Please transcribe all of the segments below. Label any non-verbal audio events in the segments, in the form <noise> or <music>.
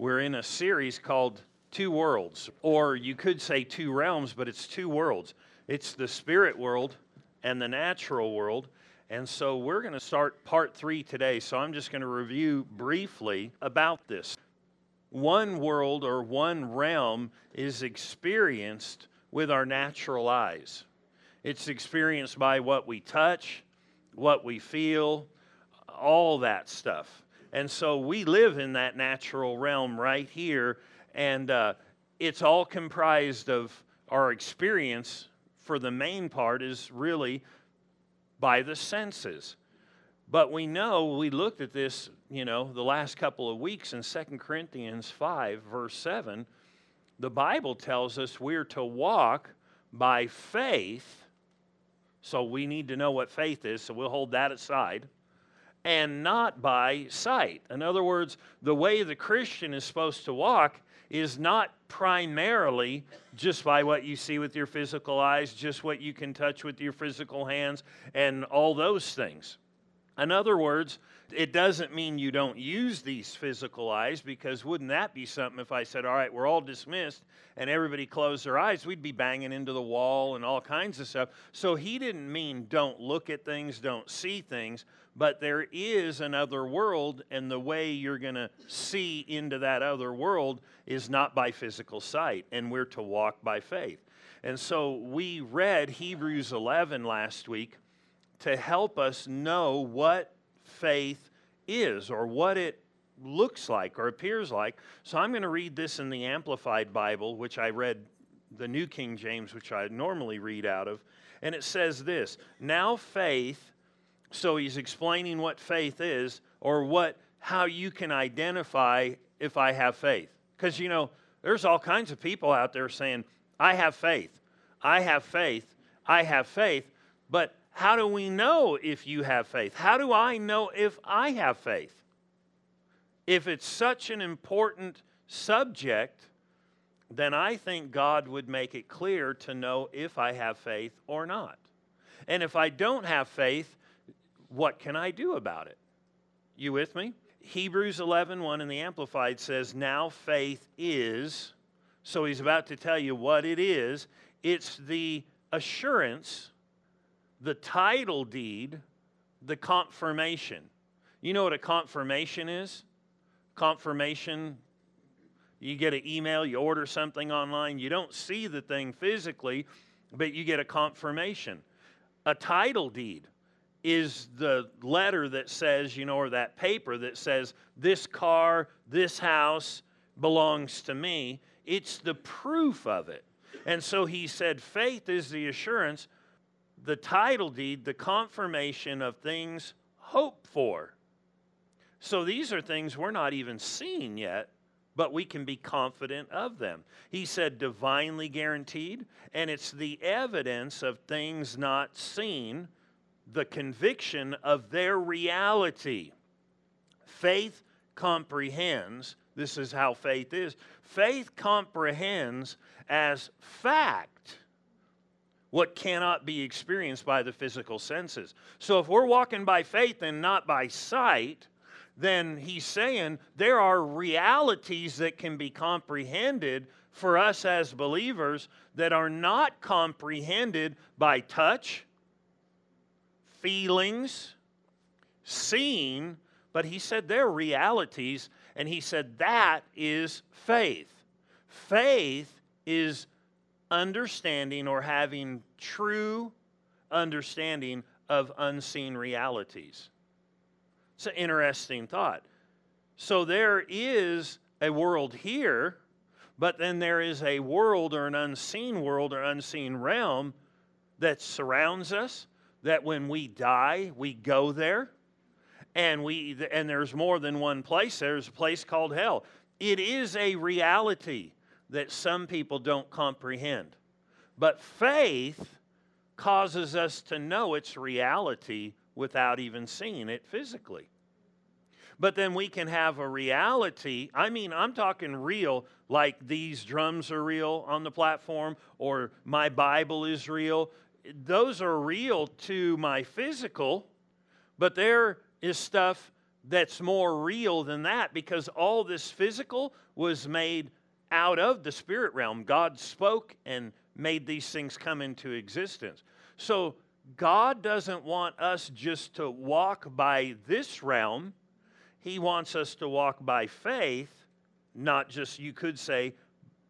We're in a series called Two Worlds, or you could say two realms, but it's two worlds. It's the spirit world and the natural world. And so we're going to start part three today. So I'm just going to review briefly about this. One world or one realm is experienced with our natural eyes, it's experienced by what we touch, what we feel, all that stuff. And so we live in that natural realm right here, and uh, it's all comprised of our experience, for the main part, is really by the senses. But we know, we looked at this, you know, the last couple of weeks in 2 Corinthians 5, verse 7. The Bible tells us we're to walk by faith. So we need to know what faith is, so we'll hold that aside and not by sight. In other words, the way the Christian is supposed to walk is not primarily just by what you see with your physical eyes, just what you can touch with your physical hands, and all those things. In other words, it doesn't mean you don't use these physical eyes because wouldn't that be something if I said, all right, we're all dismissed and everybody closed their eyes? We'd be banging into the wall and all kinds of stuff. So he didn't mean don't look at things, don't see things, but there is another world, and the way you're going to see into that other world is not by physical sight, and we're to walk by faith. And so we read Hebrews 11 last week to help us know what faith is or what it looks like or appears like. So I'm going to read this in the Amplified Bible, which I read the New King James, which I normally read out of. And it says this Now faith so he's explaining what faith is or what how you can identify if I have faith. Because you know, there's all kinds of people out there saying, I have faith. I have faith. I have faith. But how do we know if you have faith? How do I know if I have faith? If it's such an important subject, then I think God would make it clear to know if I have faith or not. And if I don't have faith, what can I do about it? You with me? Hebrews 11, 1 in the Amplified says, Now faith is, so he's about to tell you what it is. It's the assurance, the title deed, the confirmation. You know what a confirmation is? Confirmation, you get an email, you order something online, you don't see the thing physically, but you get a confirmation. A title deed is the letter that says, you know, or that paper that says, this car, this house belongs to me. It's the proof of it. And so he said, faith is the assurance, the title deed, the confirmation of things hoped for. So these are things we're not even seeing yet, but we can be confident of them. He said, divinely guaranteed, and it's the evidence of things not seen the conviction of their reality. Faith comprehends, this is how faith is faith comprehends as fact what cannot be experienced by the physical senses. So if we're walking by faith and not by sight, then he's saying there are realities that can be comprehended for us as believers that are not comprehended by touch, feelings, seeing, but he said they're realities, and he said that is faith. Faith is understanding or having true understanding of unseen realities. It's an interesting thought. So there is a world here, but then there is a world or an unseen world or unseen realm that surrounds us, that when we die, we go there. And, we, and there's more than one place. There's a place called hell. It is a reality that some people don't comprehend. But faith causes us to know its reality without even seeing it physically. But then we can have a reality. I mean, I'm talking real, like these drums are real on the platform, or my Bible is real those are real to my physical, but there is stuff that's more real than that because all this physical was made out of the spirit realm. God spoke and made these things come into existence. So God doesn't want us just to walk by this realm, He wants us to walk by faith, not just, you could say,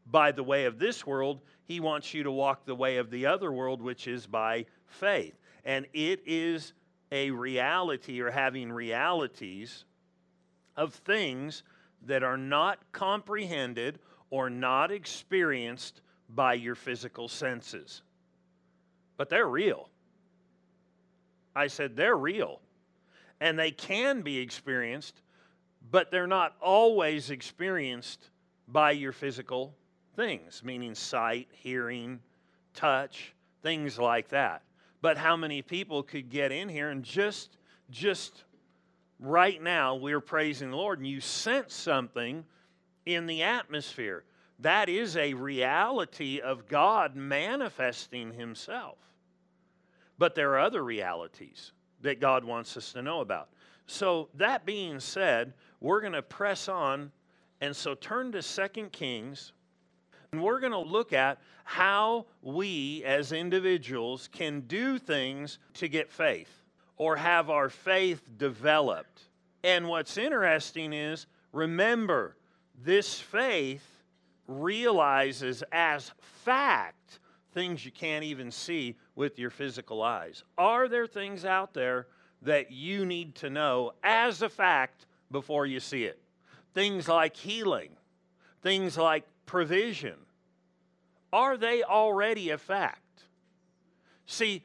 by the way of this world. He wants you to walk the way of the other world, which is by faith. And it is a reality or having realities of things that are not comprehended or not experienced by your physical senses. But they're real. I said they're real. And they can be experienced, but they're not always experienced by your physical things, meaning sight, hearing, touch, things like that. But how many people could get in here and just just right now we're praising the Lord and you sense something in the atmosphere. That is a reality of God manifesting himself. But there are other realities that God wants us to know about. So that being said, we're going to press on and so turn to Second Kings and we're going to look at how we as individuals can do things to get faith or have our faith developed. And what's interesting is remember, this faith realizes as fact things you can't even see with your physical eyes. Are there things out there that you need to know as a fact before you see it? Things like healing, things like provision? Are they already a fact? See,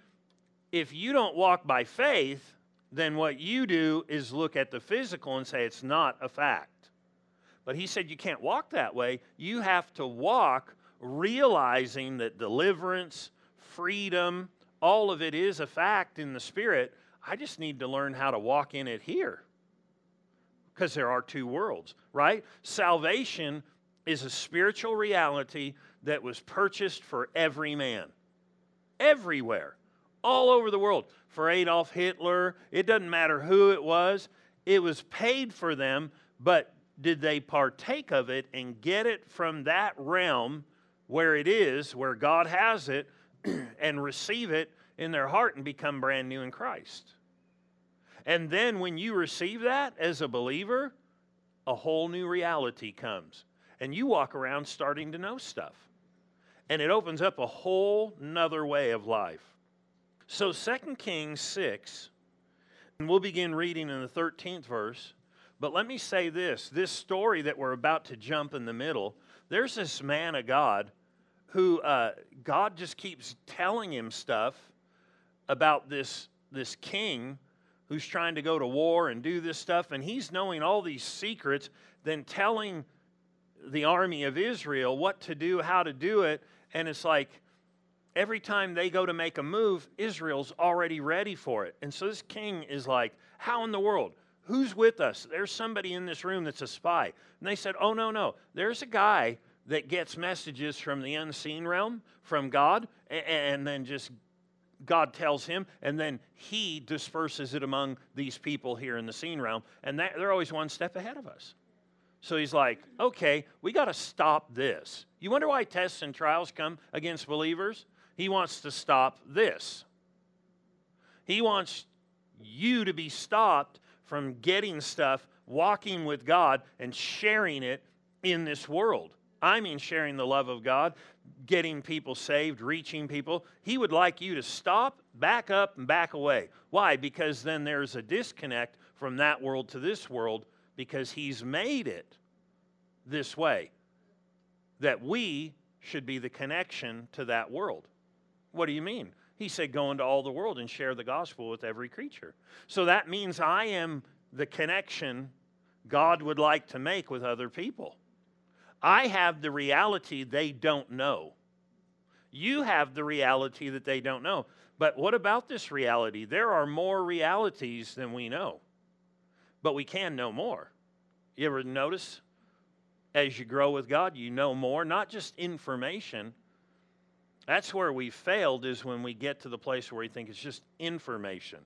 if you don't walk by faith, then what you do is look at the physical and say it's not a fact. But he said you can't walk that way. You have to walk realizing that deliverance, freedom, all of it is a fact in the spirit. I just need to learn how to walk in it here because there are two worlds, right? Salvation is a spiritual reality that was purchased for every man, everywhere, all over the world. For Adolf Hitler, it doesn't matter who it was, it was paid for them, but did they partake of it and get it from that realm where it is, where God has it, <clears throat> and receive it in their heart and become brand new in Christ? And then when you receive that as a believer, a whole new reality comes. And you walk around starting to know stuff. And it opens up a whole nother way of life. So 2 Kings 6, and we'll begin reading in the 13th verse. But let me say this this story that we're about to jump in the middle, there's this man of God who uh, God just keeps telling him stuff about this, this king who's trying to go to war and do this stuff, and he's knowing all these secrets, then telling the army of Israel what to do, how to do it, and it's like every time they go to make a move, Israel's already ready for it. And so this king is like, How in the world? Who's with us? There's somebody in this room that's a spy. And they said, Oh, no, no. There's a guy that gets messages from the unseen realm, from God, and then just God tells him, and then he disperses it among these people here in the seen realm. And that, they're always one step ahead of us. So he's like, okay, we got to stop this. You wonder why tests and trials come against believers? He wants to stop this. He wants you to be stopped from getting stuff, walking with God, and sharing it in this world. I mean, sharing the love of God, getting people saved, reaching people. He would like you to stop, back up, and back away. Why? Because then there's a disconnect from that world to this world because He's made it this way that we should be the connection to that world. What do you mean? He said, Go into all the world and share the gospel with every creature. So that means I am the connection God would like to make with other people. I have the reality they don't know. You have the reality that they don't know. But what about this reality? There are more realities than we know, but we can know more. You ever notice as you grow with God, you know more, not just information. That's where we failed, is when we get to the place where we think it's just information.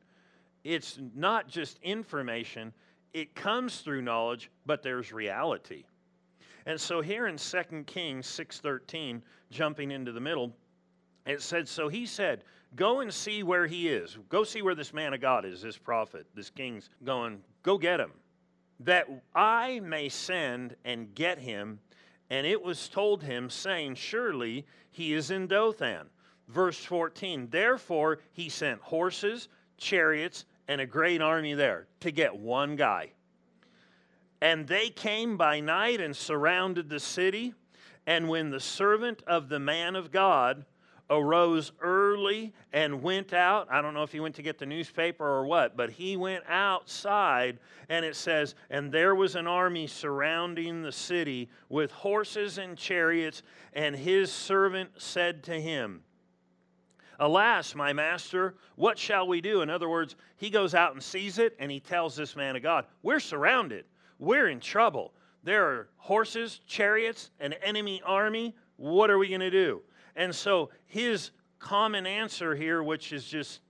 It's not just information, it comes through knowledge, but there's reality. And so here in 2 Kings 6:13, jumping into the middle, it said, So he said, Go and see where he is. Go see where this man of God is, this prophet, this king's going, go get him, that I may send and get him. And it was told him, saying, Surely he is in Dothan. Verse 14, therefore he sent horses, chariots, and a great army there to get one guy. And they came by night and surrounded the city. And when the servant of the man of God arose early and went out. I don't know if he went to get the newspaper or what, but he went outside, and it says, And there was an army surrounding the city with horses and chariots, and his servant said to him, Alas, my master, what shall we do? In other words, he goes out and sees it, and he tells this man of God, We're surrounded. We're in trouble. There are horses, chariots, an enemy army. What are we going to do? And so his common answer here, which is just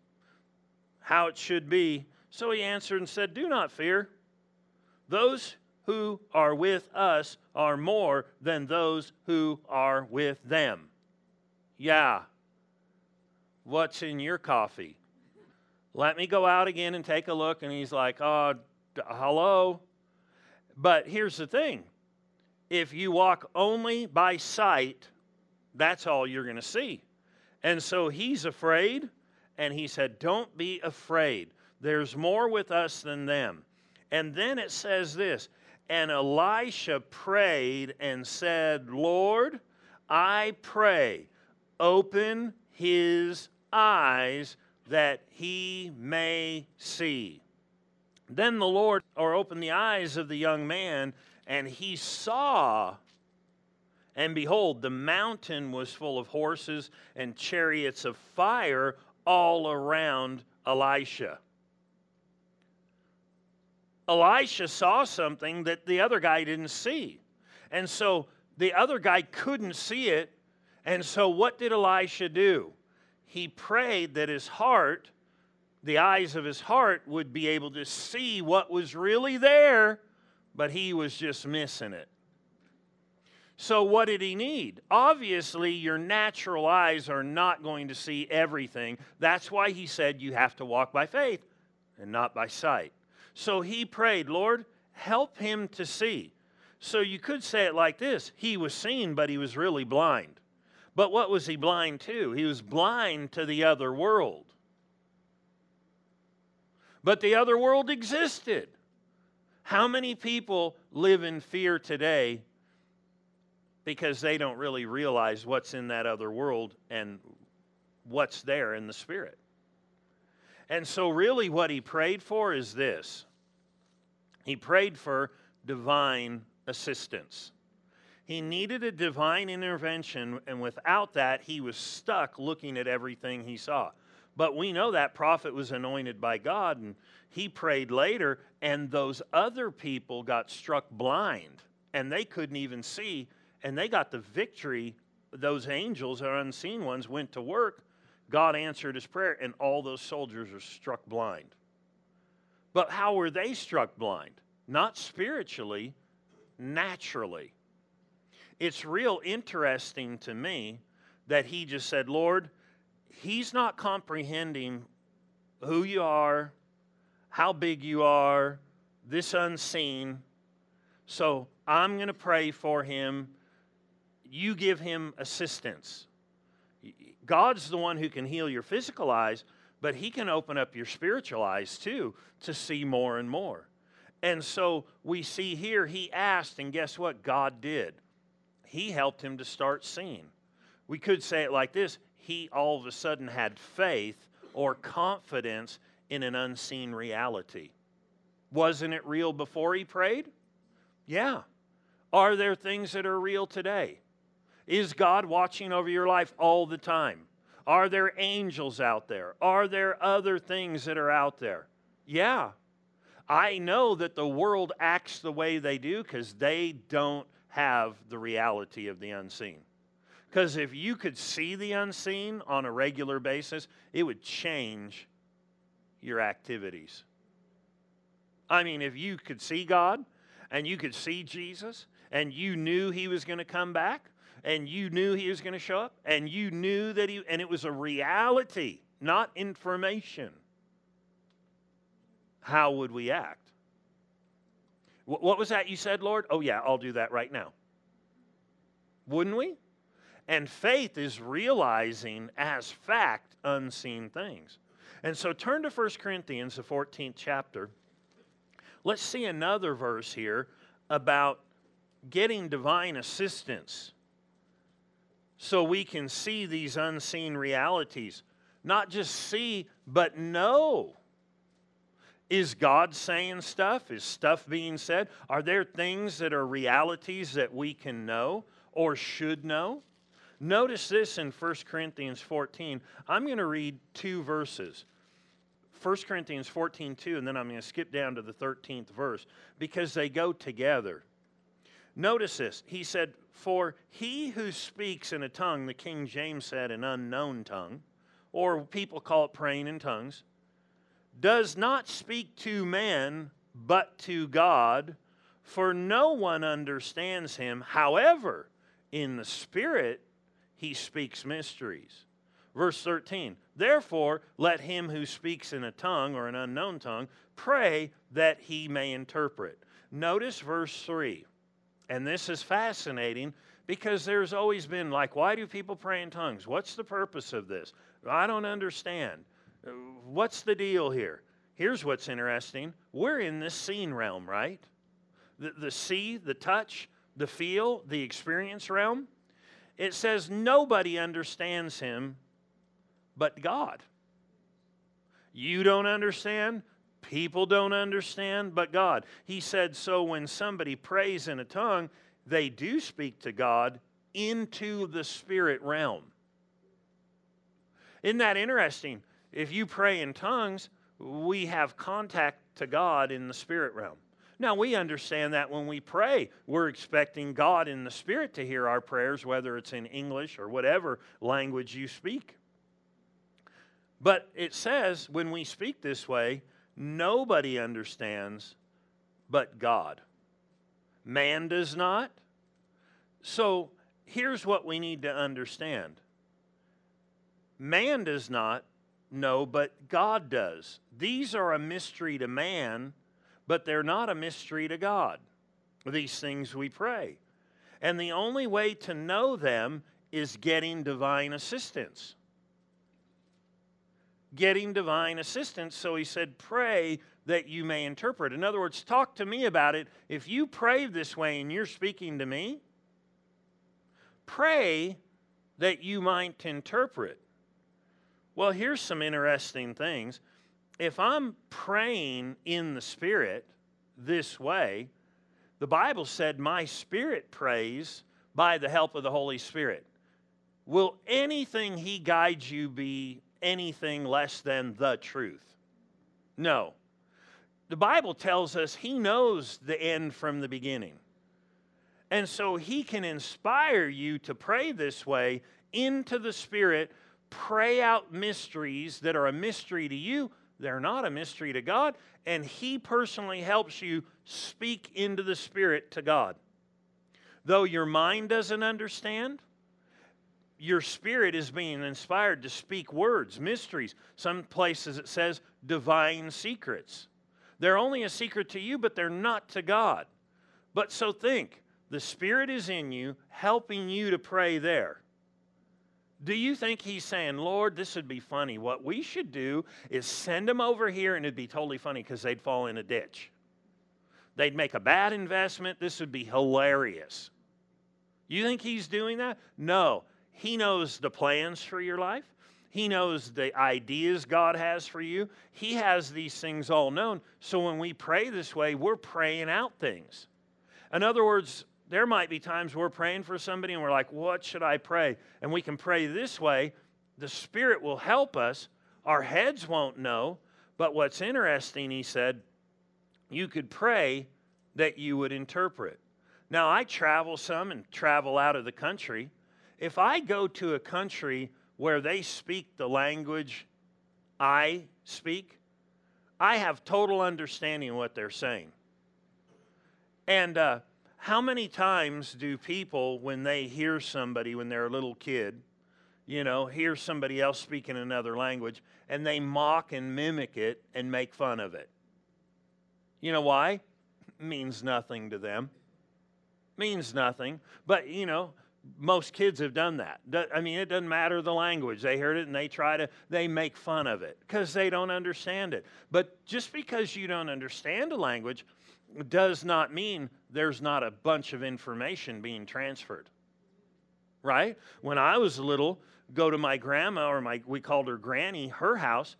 how it should be, so he answered and said, Do not fear. Those who are with us are more than those who are with them. Yeah. What's in your coffee? Let me go out again and take a look. And he's like, Oh, hello. But here's the thing if you walk only by sight, that's all you're going to see. And so he's afraid, and he said, Don't be afraid. There's more with us than them. And then it says this And Elisha prayed and said, Lord, I pray, open his eyes that he may see. Then the Lord, or opened the eyes of the young man, and he saw and behold, the mountain was full of horses and chariots of fire all around Elisha. Elisha saw something that the other guy didn't see. And so the other guy couldn't see it. And so what did Elisha do? He prayed that his heart, the eyes of his heart, would be able to see what was really there, but he was just missing it. So, what did he need? Obviously, your natural eyes are not going to see everything. That's why he said you have to walk by faith and not by sight. So, he prayed, Lord, help him to see. So, you could say it like this He was seen, but he was really blind. But what was he blind to? He was blind to the other world. But the other world existed. How many people live in fear today because they don't really realize what's in that other world and what's there in the Spirit. And so, really, what he prayed for is this he prayed for divine assistance. He needed a divine intervention, and without that, he was stuck looking at everything he saw. But we know that prophet was anointed by God, and he prayed later, and those other people got struck blind, and they couldn't even see and they got the victory. Those angels, our unseen ones, went to work. God answered his prayer, and all those soldiers are struck blind. But how were they struck blind? Not spiritually, naturally. It's real interesting to me that he just said, Lord, he's not comprehending who you are, how big you are, this unseen. So I'm going to pray for him you give him assistance. God's the one who can heal your physical eyes, but he can open up your spiritual eyes too to see more and more. And so we see here he asked, and guess what? God did. He helped him to start seeing. We could say it like this He all of a sudden had faith or confidence in an unseen reality. Wasn't it real before he prayed? Yeah. Are there things that are real today? Is God watching over your life all the time? Are there angels out there? Are there other things that are out there? Yeah. I know that the world acts the way they do because they don't have the reality of the unseen. Because if you could see the unseen on a regular basis, it would change your activities. I mean, if you could see God and you could see Jesus and you knew he was going to come back and you knew he was going to show up and you knew that he, and it was a reality, not information, how would we act? What was that you said, Lord? Oh, yeah, I'll do that right now. Wouldn't we? And faith is realizing as fact unseen things. And so turn to 1 Corinthians, the 14th chapter. Let's see another verse here about getting divine assistance so we can see these unseen realities. Not just see, but know. Is God saying stuff? Is stuff being said? Are there things that are realities that we can know or should know? Notice this in 1 Corinthians 14. I'm going to read two verses. 1 Corinthians 14, 2, and then I'm going to skip down to the 13th verse because they go together. Notice this. He said, For he who speaks in a tongue, the King James said, an unknown tongue, or people call it praying in tongues, does not speak to man, but to God, for no one understands him. However, in the Spirit, he speaks mysteries. Verse 13, therefore, let him who speaks in a tongue or an unknown tongue pray that he may interpret. Notice verse 3, and this is fascinating because there's always been like, why do people pray in tongues? What's the purpose of this? I don't understand. What's the deal here? Here's what's interesting we're in this seen realm, right? The, the see, the touch, the feel, the experience realm. It says nobody understands him but God. You don't understand, people don't understand, but God. He said, so when somebody prays in a tongue, they do speak to God into the spirit realm. Isn't that interesting? If you pray in tongues, we have contact to God in the spirit realm. Now, we understand that when we pray, we're expecting God in the Spirit to hear our prayers, whether it's in English or whatever language you speak. But it says when we speak this way, nobody understands but God. Man does not. So here's what we need to understand man does not know, but God does. These are a mystery to man but they're not a mystery to God. These things we pray. And the only way to know them is getting divine assistance. Getting divine assistance. So he said, Pray that you may interpret. In other words, talk to me about it. If you pray this way and you're speaking to me, pray that you might interpret. Well, here's some interesting things if I'm praying in the Spirit this way, the Bible said, My spirit prays by the help of the Holy Spirit. Will anything He guides you be anything less than the truth? No. The Bible tells us He knows the end from the beginning. And so He can inspire you to pray this way into the Spirit, pray out mysteries that are a mystery to you they're not a mystery to God, and He personally helps you speak into the Spirit to God. Though your mind doesn't understand, your spirit is being inspired to speak words, mysteries. Some places it says divine secrets. They're only a secret to you, but they're not to God. But so think the Spirit is in you, helping you to pray there. Do you think he's saying, Lord, this would be funny? What we should do is send them over here, and it'd be totally funny because they'd fall in a ditch. They'd make a bad investment. This would be hilarious. You think he's doing that? No. He knows the plans for your life. He knows the ideas God has for you. He has these things all known. So when we pray this way, we're praying out things. In other words, there might be times we're praying for somebody and we're like, what should I pray? And we can pray this way. The Spirit will help us. Our heads won't know. But what's interesting, he said, you could pray that you would interpret. Now, I travel some and travel out of the country. If I go to a country where they speak the language I speak, I have total understanding of what they're saying. And uh, how many times do people, when they hear somebody, when they're a little kid, you know, hear somebody else speaking another language, and they mock and mimic it and make fun of it? You know why? means nothing to them. Means nothing. But, you know, most kids have done that. I mean, it doesn't matter the language. They heard it and they try to, they make fun of it because they don't understand it. But just because you don't understand a language does not mean there's not a bunch of information being transferred. Right? When I was little, go to my grandma or my, we called her granny, her house,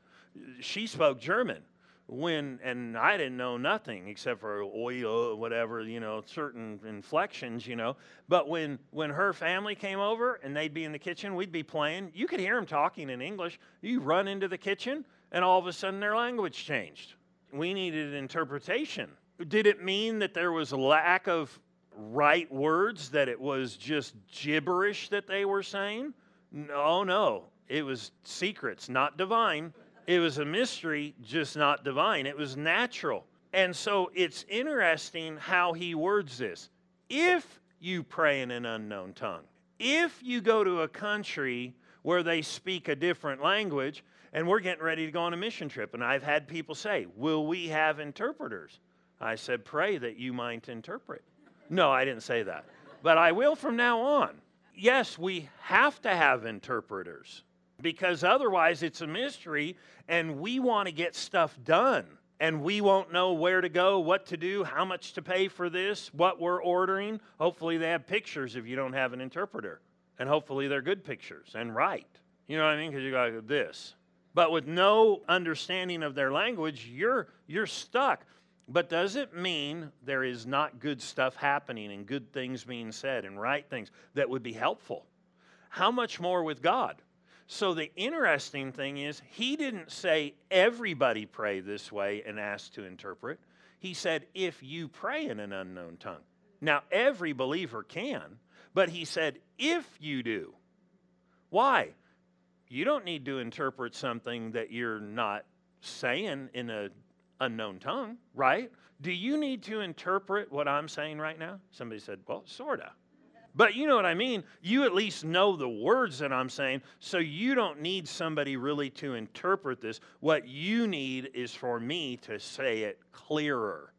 she spoke German when and I didn't know nothing except for oil, whatever, you know, certain inflections, you know. But when when her family came over and they'd be in the kitchen, we'd be playing. You could hear them talking in English. You run into the kitchen, and all of a sudden their language changed. We needed interpretation. Did it mean that there was a lack of right words? That it was just gibberish that they were saying? No, no. It was secrets, not divine. It was a mystery, just not divine. It was natural. And so it's interesting how he words this. If you pray in an unknown tongue, if you go to a country where they speak a different language, and we're getting ready to go on a mission trip, and I've had people say, Will we have interpreters? I said, Pray that you might interpret. No, I didn't say that, but I will from now on. Yes, we have to have interpreters because otherwise it's a mystery and we want to get stuff done and we won't know where to go, what to do, how much to pay for this, what we're ordering. Hopefully, they have pictures if you don't have an interpreter. And hopefully, they're good pictures and right. You know what I mean? Because you got this. But with no understanding of their language, you're, you're stuck. But does it mean there is not good stuff happening and good things being said and right things that would be helpful? How much more with God? So the interesting thing is, he didn't say everybody pray this way and ask to interpret. He said, if you pray in an unknown tongue. Now, every believer can, but he said, if you do. Why? You don't need to interpret something that you're not saying in an unknown tongue, right? Do you need to interpret what I'm saying right now? Somebody said, well, sort of. But you know what I mean? You at least know the words that I'm saying, so you don't need somebody really to interpret this. What you need is for me to say it clearer,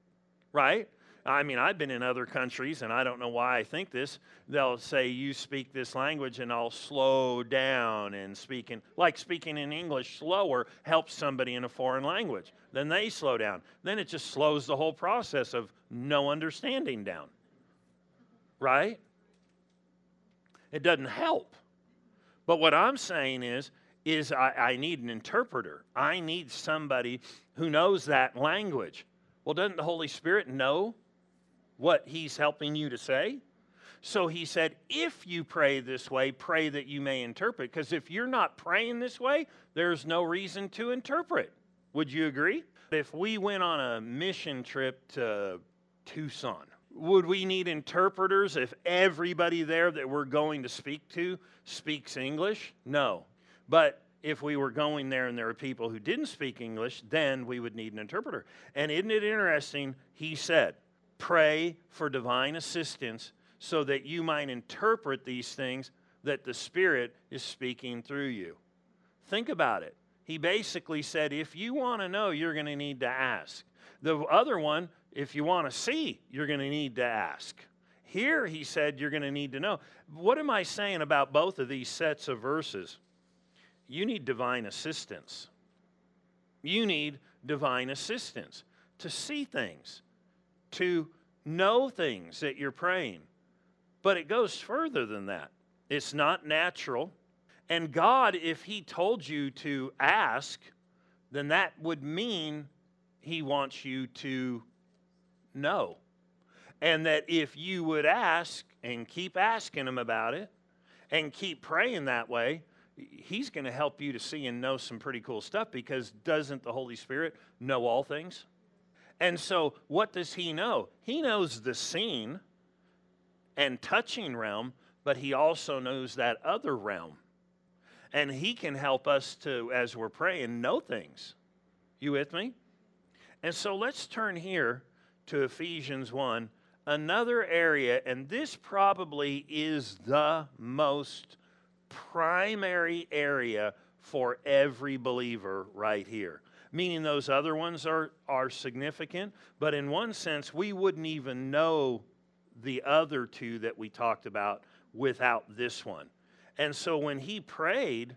right? I mean, I've been in other countries, and I don't know why I think this. They'll say, You speak this language, and I'll slow down and speaking, like speaking in English slower helps somebody in a foreign language. Then they slow down. Then it just slows the whole process of no understanding down, right? It doesn't help. But what I'm saying is, is I, I need an interpreter. I need somebody who knows that language. Well, doesn't the Holy Spirit know what He's helping you to say? So he said, if you pray this way, pray that you may interpret. Because if you're not praying this way, there's no reason to interpret. Would you agree? If we went on a mission trip to Tucson, would we need interpreters if everybody there that we're going to speak to speaks English? No. But if we were going there and there were people who didn't speak English, then we would need an interpreter. And isn't it interesting? He said, Pray for divine assistance so that you might interpret these things that the Spirit is speaking through you. Think about it. He basically said, If you want to know, you're going to need to ask. The other one, if you want to see, you're going to need to ask. Here, he said, you're going to need to know. What am I saying about both of these sets of verses? You need divine assistance. You need divine assistance to see things, to know things that you're praying. But it goes further than that. It's not natural. And God, if He told you to ask, then that would mean He wants you to no. And that if you would ask and keep asking Him about it and keep praying that way, He's going to help you to see and know some pretty cool stuff because doesn't the Holy Spirit know all things? And so, what does He know? He knows the seen and touching realm, but He also knows that other realm. And He can help us to, as we're praying, know things. You with me? And so let's turn here to Ephesians 1, another area, and this probably is the most primary area for every believer right here. Meaning those other ones are, are significant, but in one sense, we wouldn't even know the other two that we talked about without this one. And so when he prayed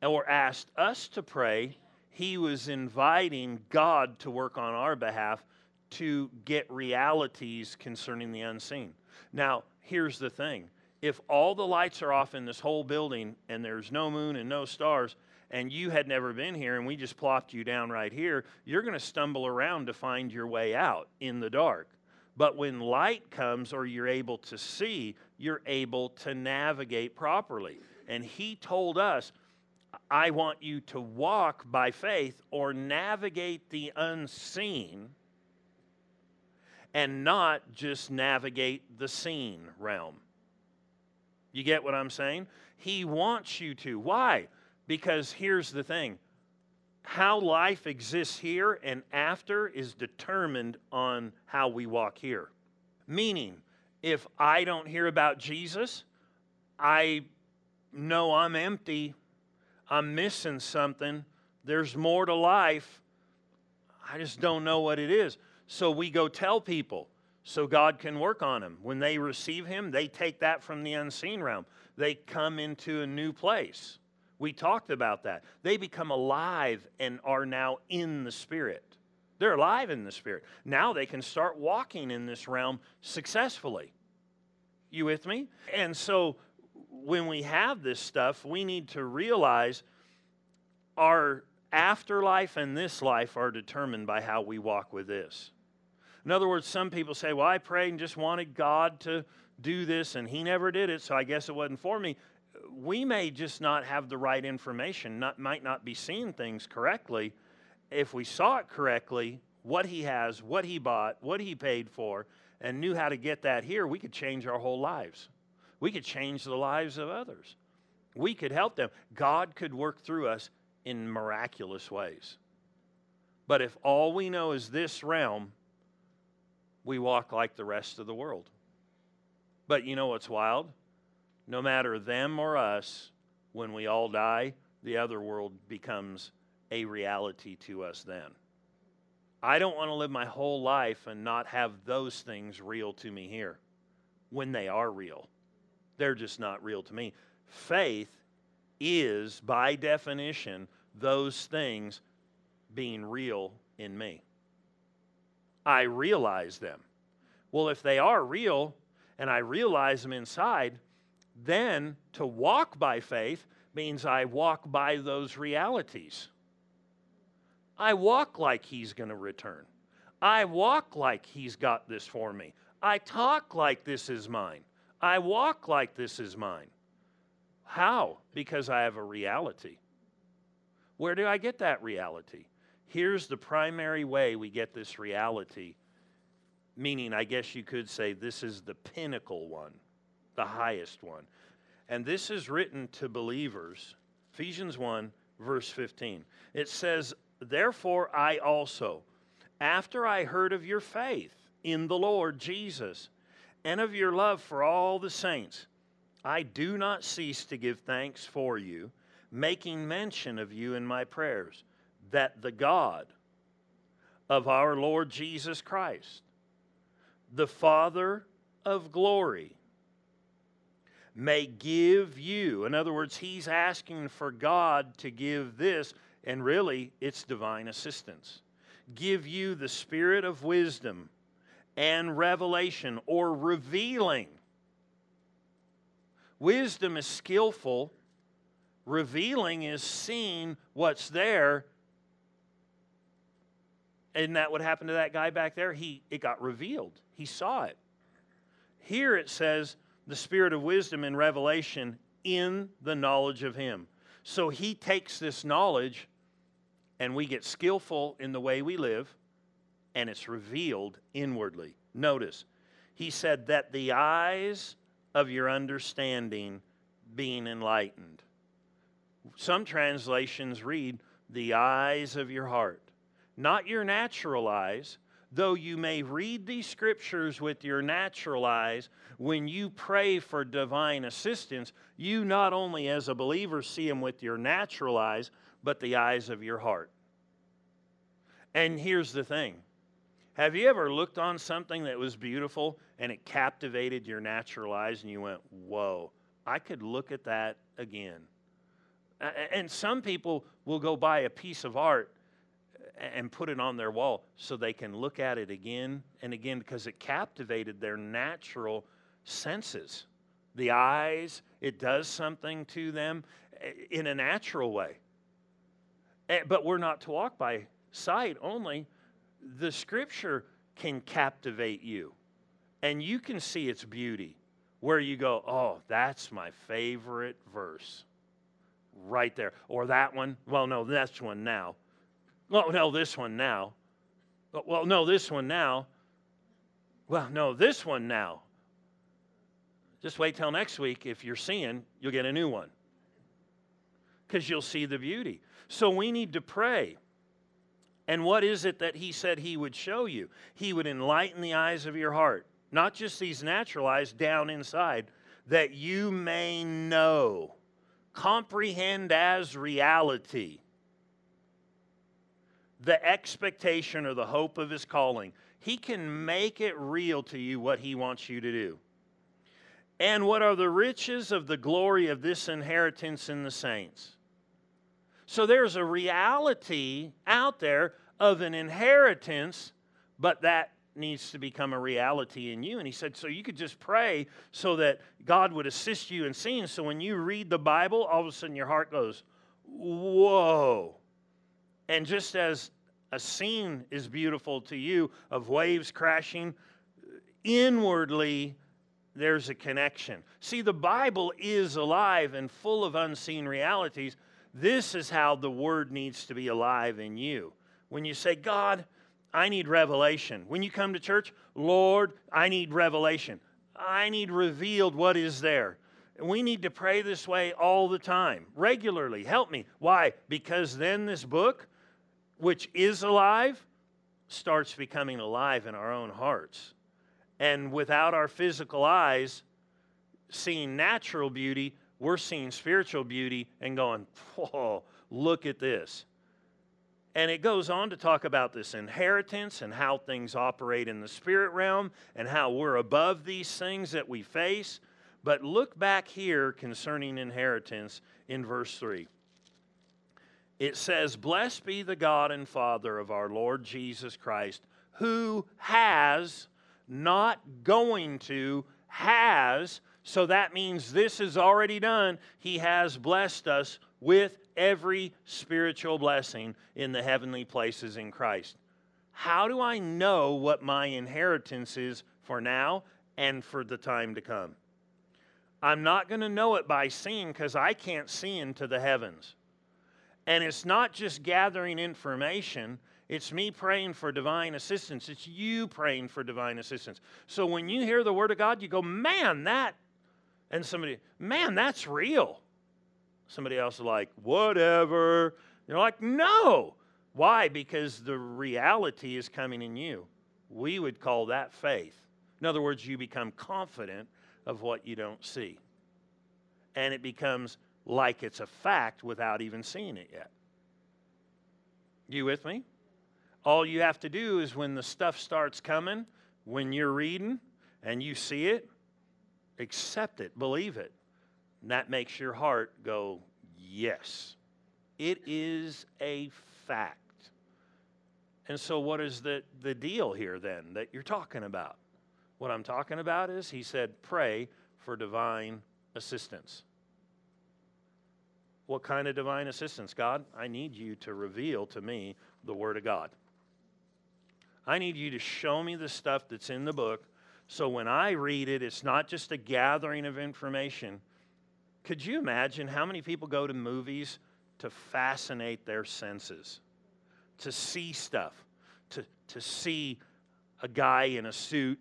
or asked us to pray, he was inviting God to work on our behalf to get realities concerning the unseen. Now, here's the thing if all the lights are off in this whole building and there's no moon and no stars, and you had never been here and we just plopped you down right here, you're going to stumble around to find your way out in the dark. But when light comes or you're able to see, you're able to navigate properly. And he told us, I want you to walk by faith or navigate the unseen and not just navigate the seen realm. You get what I'm saying? He wants you to. Why? Because here's the thing how life exists here and after is determined on how we walk here. Meaning, if I don't hear about Jesus, I know I'm empty, I'm missing something, there's more to life. I just don't know what it is. So we go tell people so God can work on them. When they receive Him, they take that from the unseen realm. They come into a new place. We talked about that. They become alive and are now in the Spirit. They're alive in the Spirit. Now they can start walking in this realm successfully. You with me? And so when we have this stuff, we need to realize our afterlife and this life are determined by how we walk with this. In other words, some people say, Well, I prayed and just wanted God to do this, and He never did it, so I guess it wasn't for me we may just not have the right information, not, might not be seeing things correctly. If we saw it correctly, what he has, what he bought, what he paid for, and knew how to get that here, we could change our whole lives. We could change the lives of others. We could help them. God could work through us in miraculous ways. But if all we know is this realm, we walk like the rest of the world. But you know what's wild? no matter them or us, when we all die, the other world becomes a reality to us then. I don't want to live my whole life and not have those things real to me here when they are real. They're just not real to me. Faith is, by definition, those things being real in me. I realize them. Well, if they are real and I realize them inside, then to walk by faith means I walk by those realities. I walk like He's going to return. I walk like He's got this for me. I talk like this is mine. I walk like this is mine. How? Because I have a reality. Where do I get that reality? Here's the primary way we get this reality, meaning, I guess you could say this is the pinnacle one the highest one. And this is written to believers. Ephesians 1, verse 15. It says, Therefore I also, after I heard of your faith in the Lord Jesus and of your love for all the saints, I do not cease to give thanks for you, making mention of you in my prayers, that the God of our Lord Jesus Christ, the Father of glory, may give you. In other words, he's asking for God to give this, and really, it's divine assistance. Give you the spirit of wisdom and revelation or revealing. Wisdom is skillful, revealing is seeing what's there. And that what happened to that guy back there? He it got revealed. He saw it. Here it says the spirit of wisdom and revelation in the knowledge of Him. So He takes this knowledge and we get skillful in the way we live, and it's revealed inwardly. Notice, He said that the eyes of your understanding being enlightened. Some translations read, the eyes of your heart. Not your natural eyes, though you may read these scriptures with your natural eyes, when you pray for divine assistance, you not only as a believer see them with your natural eyes, but the eyes of your heart. And here's the thing have you ever looked on something that was beautiful and it captivated your natural eyes and you went, whoa, I could look at that again? And some people will go buy a piece of art and put it on their wall so they can look at it again and again because it captivated their natural senses. The eyes, it does something to them eh, in a natural way. Eh, but we're not to walk by sight only, the scripture can captivate you and you can see its beauty where you go, oh, that's my favorite verse right there. Or that one. Well, no, that's one now. Well, no, this one now. Well, no, this one now. Well, no, this one now. Just wait till next week. If you're seeing, you'll get a new one because you'll see the beauty. So we need to pray. And what is it that he said he would show you? He would enlighten the eyes of your heart, not just these natural eyes down inside, that you may know, comprehend as reality the expectation or the hope of his calling. He can make it real to you what he wants you to do. And what are the riches of the glory of this inheritance in the saints? So there's a reality out there of an inheritance, but that needs to become a reality in you. And he said, so you could just pray so that God would assist you in seeing. So when you read the Bible, all of a sudden your heart goes, whoa. And just as a scene is beautiful to you of waves crashing, inwardly, there's a connection. See, the Bible is alive and full of unseen realities, this is how the word needs to be alive in you. When you say, God, I need revelation. When you come to church, Lord, I need revelation. I need revealed what is there. We need to pray this way all the time, regularly. Help me. Why? Because then this book, which is alive, starts becoming alive in our own hearts. And without our physical eyes seeing natural beauty, we're seeing spiritual beauty and going, whoa, look at this. And it goes on to talk about this inheritance and how things operate in the spirit realm and how we're above these things that we face. But look back here concerning inheritance in verse 3. It says, Blessed be the God and Father of our Lord Jesus Christ, who has, not going to, has so that means this is already done. He has blessed us with every spiritual blessing in the heavenly places in Christ. How do I know what my inheritance is for now and for the time to come? I'm not going to know it by seeing because I can't see into the heavens. And it's not just gathering information, it's me praying for divine assistance. It's you praying for divine assistance. So when you hear the word of God, you go, man, that and somebody, man, that's real. Somebody else is like, whatever. You're like, no. Why? Because the reality is coming in you. We would call that faith. In other words, you become confident of what you don't see. And it becomes like it's a fact without even seeing it yet. You with me? All you have to do is when the stuff starts coming, when you're reading and you see it, accept it, believe it. And that makes your heart go, yes, it is a fact. And so, what is the, the deal here then that you're talking about? What I'm talking about is, he said, pray for divine assistance. What kind of divine assistance? God, I need you to reveal to me the Word of God. I need you to show me the stuff that's in the book so when I read it, it's not just a gathering of information. Could you imagine how many people go to movies to fascinate their senses, to see stuff, to, to see a guy in a suit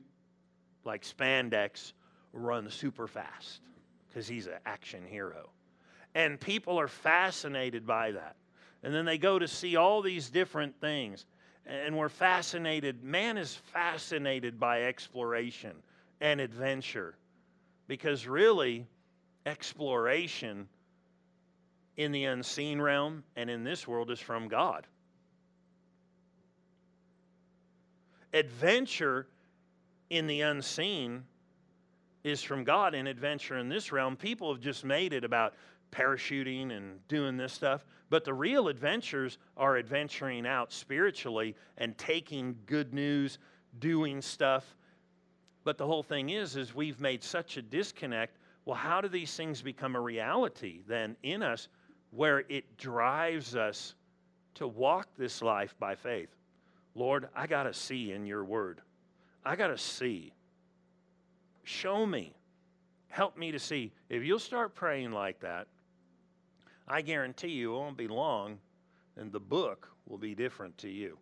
like spandex run super fast because he's an action hero? And people are fascinated by that. And then they go to see all these different things. and we're fascinated. Man is fascinated by exploration and adventure because really, exploration in the unseen realm and in this world is from God. Adventure in the unseen is from God, and adventure in this realm, people have just made it about parachuting and doing this stuff. But the real adventures are adventuring out spiritually and taking good news, doing stuff. But the whole thing is, is we've made such a disconnect. Well, how do these things become a reality then in us where it drives us to walk this life by faith? Lord, I got to see in your word. I got to see. Show me. Help me to see. If you'll start praying like that, I guarantee you it won't be long and the book will be different to you.